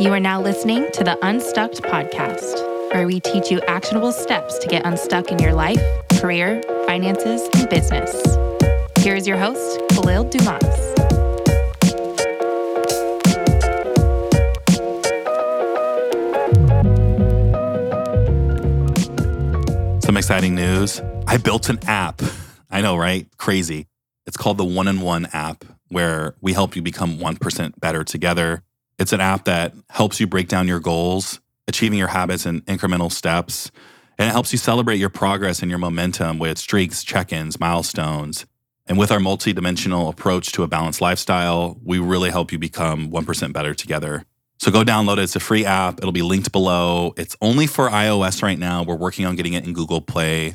You are now listening to the Unstuck podcast, where we teach you actionable steps to get unstuck in your life, career, finances, and business. Here is your host, Kahlil Dumas. Some exciting news. I built an app. I know, right? Crazy. It's called the One and One app, where we help you become 1% better together. It's an app that helps you break down your goals, achieving your habits in incremental steps, and it helps you celebrate your progress and your momentum with streaks, check ins, milestones. And with our multi-dimensional approach to a balanced lifestyle, we really help you become 1% better together. So go download it. It's a free app. It'll be linked below. It's only for iOS right now. We're working on getting it in Google Play.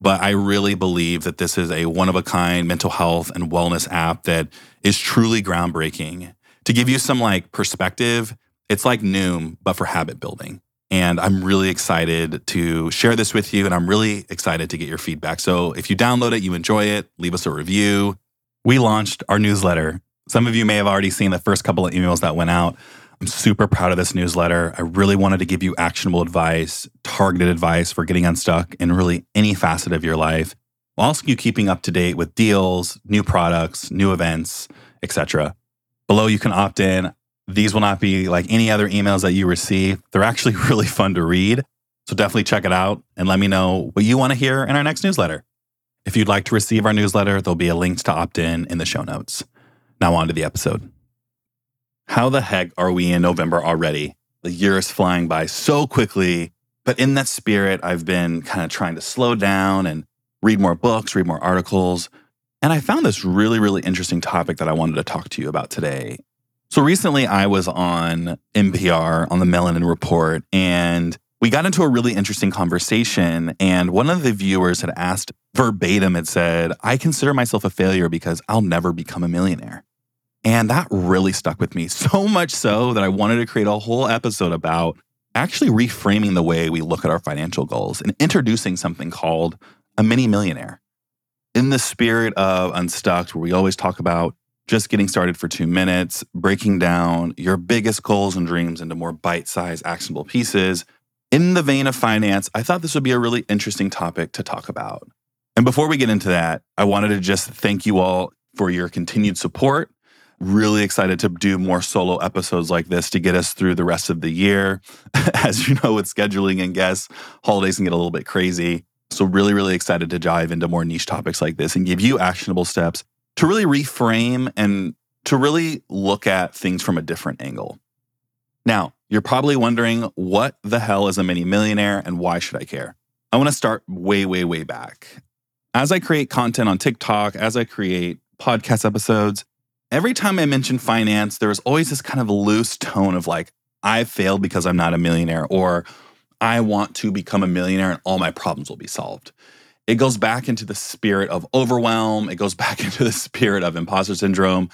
But I really believe that this is a one of a kind mental health and wellness app that is truly groundbreaking. To give you some like perspective, it's like Noom, but for habit building. And I'm really excited to share this with you. And I'm really excited to get your feedback. So if you download it, you enjoy it, leave us a review. We launched our newsletter. Some of you may have already seen the first couple of emails that went out. I'm super proud of this newsletter. I really wanted to give you actionable advice, targeted advice for getting unstuck in really any facet of your life. I'll also you keeping up to date with deals, new products, new events, etc. Below, you can opt in. These will not be like any other emails that you receive. They're actually really fun to read. So definitely check it out and let me know what you want to hear in our next newsletter. If you'd like to receive our newsletter, there'll be a link to opt in in the show notes. Now, on to the episode. How the heck are we in November already? The year is flying by so quickly. But in that spirit, I've been kind of trying to slow down and read more books, read more articles, and I found this really, really interesting topic that I wanted to talk to you about today. So recently I was on NPR on the Melanin Report and we got into a really interesting conversation. And one of the viewers had asked verbatim, it said, I consider myself a failure because I'll never become a millionaire. And that really stuck with me so much so that I wanted to create a whole episode about actually reframing the way we look at our financial goals and introducing something called a mini millionaire in the spirit of Unstuck, where we always talk about just getting started for two minutes, breaking down your biggest goals and dreams into more bite sized, actionable pieces. In the vein of finance, I thought this would be a really interesting topic to talk about. And before we get into that, I wanted to just thank you all for your continued support. Really excited to do more solo episodes like this to get us through the rest of the year. As you know, with scheduling and guests, holidays can get a little bit crazy. So, really, really excited to dive into more niche topics like this and give you actionable steps to really reframe and to really look at things from a different angle. Now, you're probably wondering what the hell is a mini millionaire and why should I care? I want to start way, way, way back. As I create content on TikTok, as I create podcast episodes, every time I mention finance, there's always this kind of loose tone of like, I failed because I'm not a millionaire, or I want to become a millionaire and all my problems will be solved. It goes back into the spirit of overwhelm. It goes back into the spirit of imposter syndrome.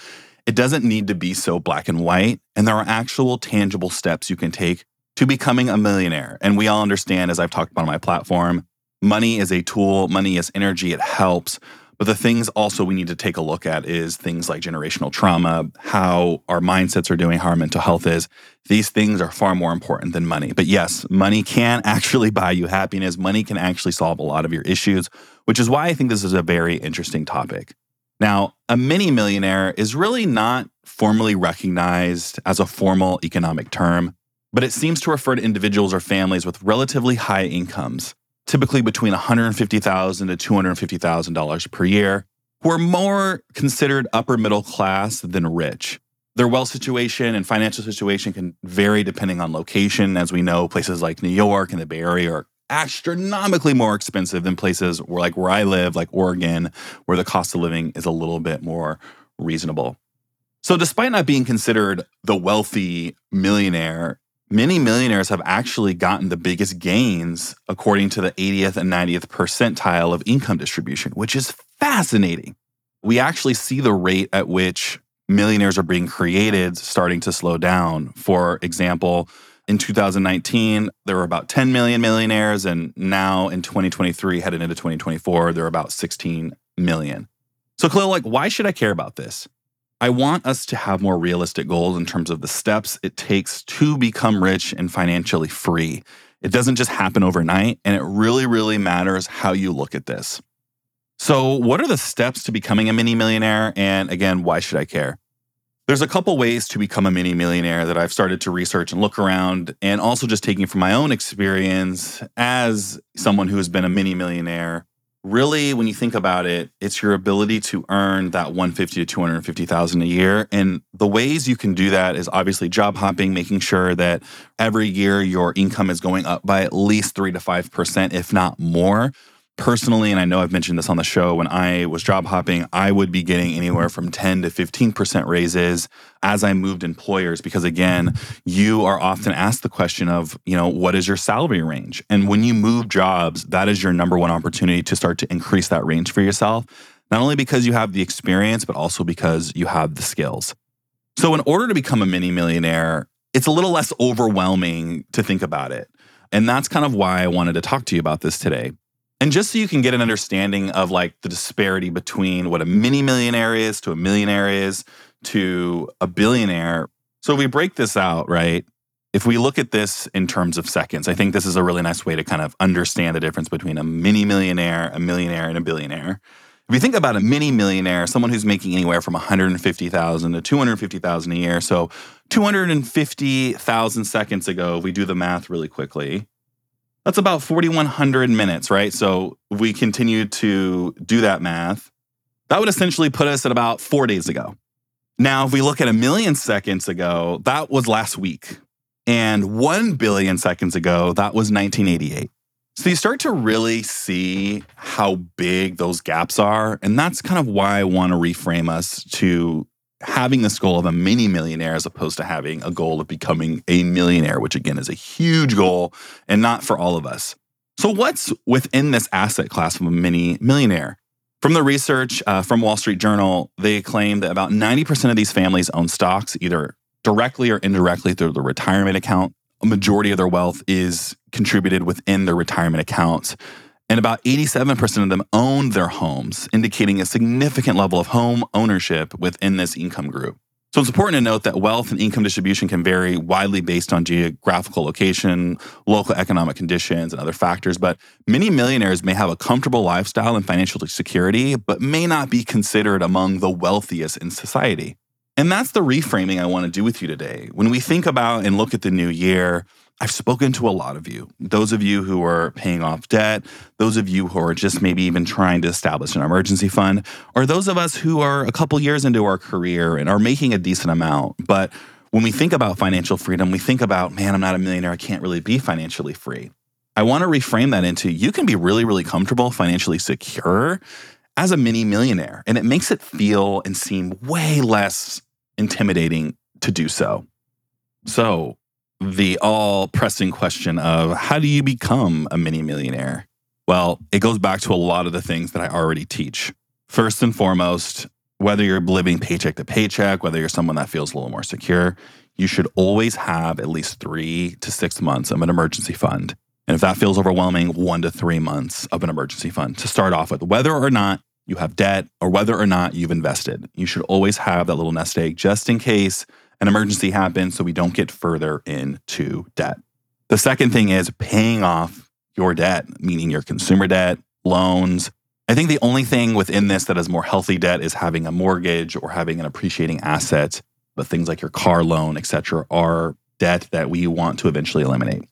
It doesn't need to be so black and white. And there are actual tangible steps you can take to becoming a millionaire. And we all understand, as I've talked about on my platform, money is a tool, money is energy, it helps. But the things also we need to take a look at is things like generational trauma, how our mindsets are doing, how our mental health is. These things are far more important than money. But yes, money can actually buy you happiness. Money can actually solve a lot of your issues, which is why I think this is a very interesting topic. Now, a mini millionaire is really not formally recognized as a formal economic term, but it seems to refer to individuals or families with relatively high incomes typically between 150,000 to $250,000 per year, who are more considered upper middle class than rich. Their wealth situation and financial situation can vary depending on location. As we know, places like New York and the Bay Area are astronomically more expensive than places where, like where I live, like Oregon, where the cost of living is a little bit more reasonable. So, despite not being considered the wealthy millionaire, many millionaires have actually gotten the biggest gains according to the 80th and 90th percentile of income distribution, which is fascinating. We actually see the rate at which millionaires are being created starting to slow down. For example, in 2019, there were about 10 million millionaires, and now in 2023, headed into 2024, there are about 16 million. So, Kahlil, like, why should I care about this? I want us to have more realistic goals in terms of the steps it takes to become rich and financially free. It doesn't just happen overnight, and it really, really matters how you look at this. So, what are the steps to becoming a mini millionaire? And again, why should I care? There's a couple ways to become a mini millionaire that I've started to research and look around, and also just taking from my own experience as someone who has been a mini millionaire really when you think about it it's your ability to earn that 150 to 250,000 a year. And the ways you can do that is obviously job hopping making sure that every year your income is going up by at least 3 to 5% if not more personally, and I know I've mentioned this on the show, when I was job hopping, I would be getting anywhere from 10 to 15% raises as I moved employers. Because again, you are often asked the question of, you know, what is your salary range? And when you move jobs, that is your number one opportunity to start to increase that range for yourself, not only because you have the experience, but also because you have the skills. So, in order to become a mini millionaire, it's a little less overwhelming to think about it. And that's kind of why I wanted to talk to you about this today. And just so you can get an understanding of like the disparity between what a mini millionaire is to a millionaire is to a billionaire. So we break this out, right? If we look at this in terms of seconds, I think this is a really nice way to kind of understand the difference between a mini millionaire, a millionaire, and a billionaire. If you think about a mini millionaire, someone who's making anywhere from 150,000 to 250,000 a year, so 250,000 seconds ago, if we do the math really quickly, that's about 4,100 minutes, right? So we continue to do that math, that would essentially put us at about four days ago. Now, if we look at a million seconds ago, that was last week. And 1 billion seconds ago, that was 1988. So you start to really see how big those gaps are. And that's kind of why I want to reframe us to having this goal of a mini millionaire as opposed to having a goal of becoming a millionaire, which again is a huge goal and not for all of us. So, what's within this asset class of a mini millionaire? From the research uh, from Wall Street Journal, they claim that about 90% of these families own stocks, either directly or indirectly through the retirement account. A majority of their wealth is contributed within their retirement accounts and about 87% of them owned their homes, indicating a significant level of home ownership within this income group. So it's important to note that wealth and income distribution can vary widely based on geographical location, local economic conditions, and other factors. But many millionaires may have a comfortable lifestyle and financial security, but may not be considered among the wealthiest in society. And that's the reframing I want to do with you today. When we think about and look at the new year, I've spoken to a lot of you, those of you who are paying off debt, those of you who are just maybe even trying to establish an emergency fund, or those of us who are a couple years into our career and are making a decent amount. But when we think about financial freedom, we think about, man, I'm not a millionaire. I can't really be financially free. I want to reframe that into you can be really, really comfortable, financially secure as a mini millionaire. And it makes it feel and seem way less intimidating to do so. So, the all pressing question of how do you become a mini millionaire? Well, it goes back to a lot of the things that I already teach. First and foremost, whether you're living paycheck to paycheck, whether you're someone that feels a little more secure, you should always have at least three to six months of an emergency fund. And if that feels overwhelming, one to three months of an emergency fund to start off with, whether or not you have debt or whether or not you've invested. You should always have that little nest egg just in case an emergency happens so we don't get further into debt. The second thing is paying off your debt, meaning your consumer debt, loans. I think the only thing within this that is more healthy debt is having a mortgage or having an appreciating asset. But things like your car loan, et cetera, are debt that we want to eventually eliminate.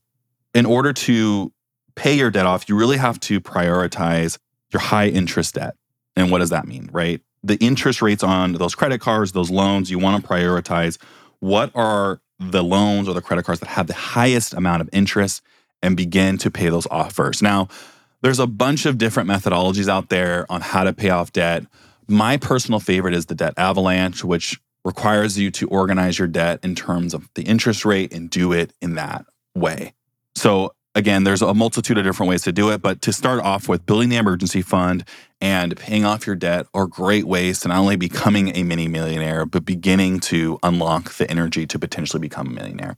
In order to pay your debt off, you really have to prioritize your high interest debt. And what does that mean, right? The interest rates on those credit cards, those loans, you want to prioritize what are the loans or the credit cards that have the highest amount of interest and begin to pay those off first. Now, there's a bunch of different methodologies out there on how to pay off debt. My personal favorite is the debt avalanche, which requires you to organize your debt in terms of the interest rate and do it in that way. So, again, there's a multitude of different ways to do it, but to start off with building the emergency fund and paying off your debt are great ways to not only becoming a mini millionaire, but beginning to unlock the energy to potentially become a millionaire.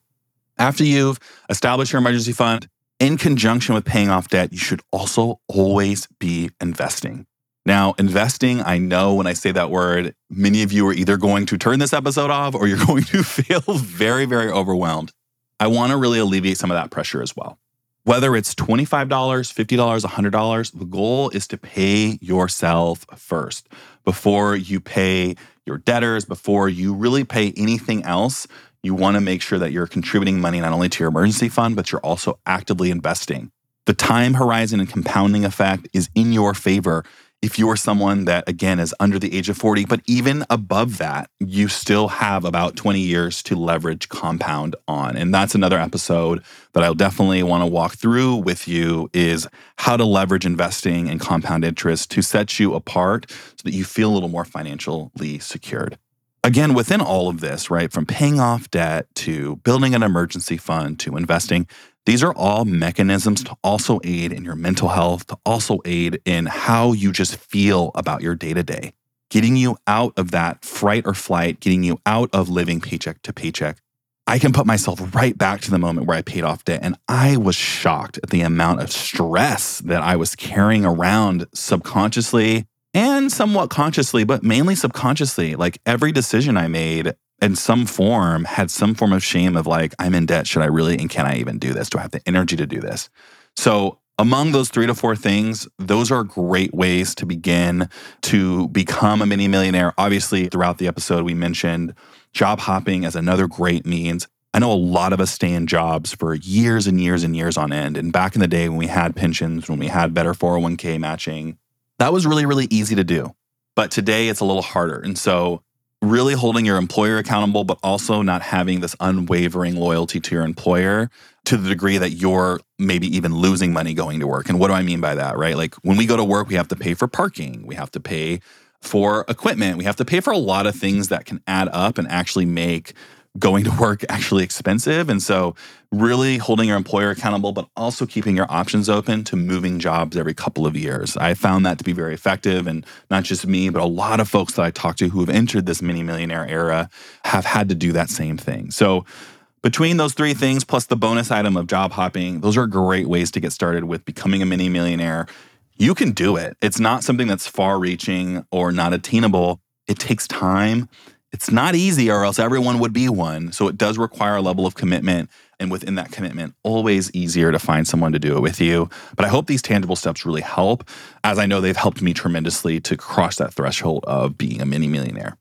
After you've established your emergency fund, in conjunction with paying off debt, you should also always be investing. Now, investing, I know when I say that word, many of you are either going to turn this episode off or you're going to feel very, very overwhelmed. I want to really alleviate some of that pressure as well. Whether it's $25, $50, $100, the goal is to pay yourself first before you pay your debtors, before you really pay anything else. You want to make sure that you're contributing money not only to your emergency fund, but you're also actively investing. The time horizon and compounding effect is in your favor if you are someone that, again, is under the age of 40, but even above that, you still have about 20 years to leverage compound on. And that's another episode that I'll definitely want to walk through with you is how to leverage investing and compound interest to set you apart so that you feel a little more financially secured. Again, within all of this, right, from paying off debt to building an emergency fund to investing, these are all mechanisms to also aid in your mental health, to also aid in how you just feel about your day to day, getting you out of that fright or flight, getting you out of living paycheck to paycheck. I can put myself right back to the moment where I paid off debt, and I was shocked at the amount of stress that I was carrying around subconsciously and somewhat consciously, but mainly subconsciously. Like every decision I made, in some form had some form of shame of like, I'm in debt. Should I really? And can I even do this? Do I have the energy to do this? So, among those three to four things, those are great ways to begin to become a mini millionaire. Obviously, throughout the episode, we mentioned job hopping as another great means. I know a lot of us stay in jobs for years and years and years on end. And back in the day when we had pensions, when we had better 401k matching, that was really, really easy to do. But today it's a little harder. And so really holding your employer accountable, but also not having this unwavering loyalty to your employer to the degree that you're maybe even losing money going to work. And what do I mean by that, right? Like when we go to work, we have to pay for parking, we have to pay for equipment, we have to pay for a lot of things that can add up and actually make going to work actually expensive. And so, really holding your employer accountable, but also keeping your options open to moving jobs every couple of years. I found that to be very effective. And not just me, but a lot of folks that I talk to who have entered this mini millionaire era have had to do that same thing. So, between those three things, plus the bonus item of job hopping, those are great ways to get started with becoming a mini millionaire. You can do it. It's not something that's far reaching or not attainable. It takes time it's not easy, or else everyone would be one. So it does require a level of commitment. And within that commitment, always easier to find someone to do it with you. But I hope these tangible steps really help, as I know they've helped me tremendously to cross that threshold of being a mini millionaire.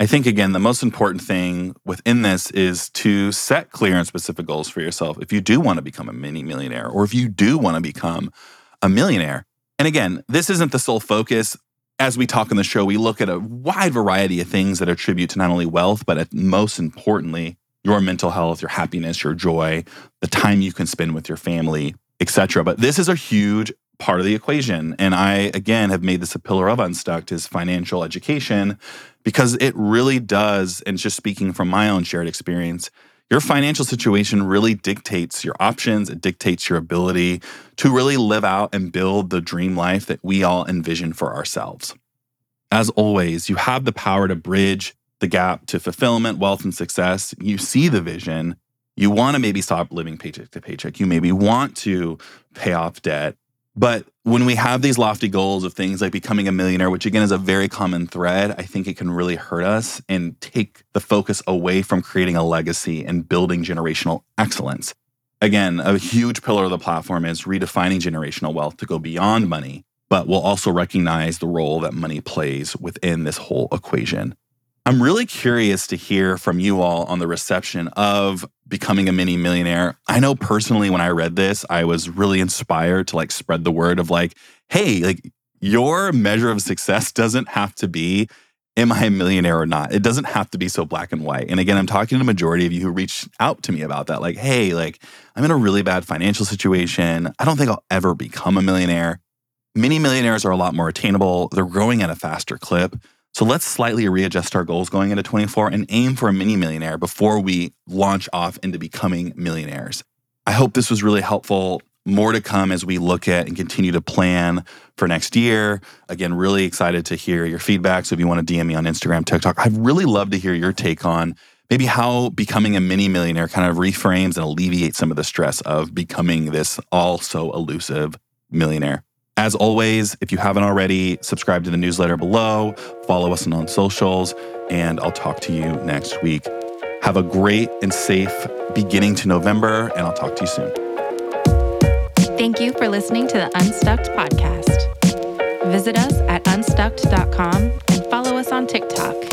I think, again, the most important thing within this is to set clear and specific goals for yourself. If you do want to become a mini millionaire, or if you do want to become a millionaire, and again, this isn't the sole focus as we talk on the show, we look at a wide variety of things that attribute to not only wealth, but most importantly, your mental health, your happiness, your joy, the time you can spend with your family, etc. But this is a huge part of the equation. And I, again, have made this a pillar of Unstuck is financial education because it really does, and just speaking from my own shared experience, your financial situation really dictates your options. It dictates your ability to really live out and build the dream life that we all envision for ourselves. As always, you have the power to bridge the gap to fulfillment, wealth, and success. You see the vision. You want to maybe stop living paycheck to paycheck. You maybe want to pay off debt. But when we have these lofty goals of things like becoming a millionaire, which again is a very common thread, I think it can really hurt us and take the focus away from creating a legacy and building generational excellence. Again, a huge pillar of the platform is redefining generational wealth to go beyond money, but we'll also recognize the role that money plays within this whole equation. I'm really curious to hear from you all on the reception of becoming a mini millionaire. I know personally when I read this, I was really inspired to like spread the word of like, hey, like your measure of success doesn't have to be am I a millionaire or not? It doesn't have to be so black and white. And again, I'm talking to the majority of you who reached out to me about that. Like, hey, like I'm in a really bad financial situation. I don't think I'll ever become a millionaire. Mini millionaires are a lot more attainable. They're growing at a faster clip. So let's slightly readjust our goals going into 24 and aim for a mini millionaire before we launch off into becoming millionaires. I hope this was really helpful. More to come as we look at and continue to plan for next year. Again, really excited to hear your feedback. So if you want to DM me on Instagram, TikTok, I'd really love to hear your take on maybe how becoming a mini millionaire kind of reframes and alleviates some of the stress of becoming this also elusive millionaire. As always, if you haven't already, subscribe to the newsletter below, follow us on socials, and I'll talk to you next week. Have a great and safe beginning to November, and I'll talk to you soon. Thank you for listening to the UnstuckKD podcast. Visit us at unstuckkd.com and follow us on TikTok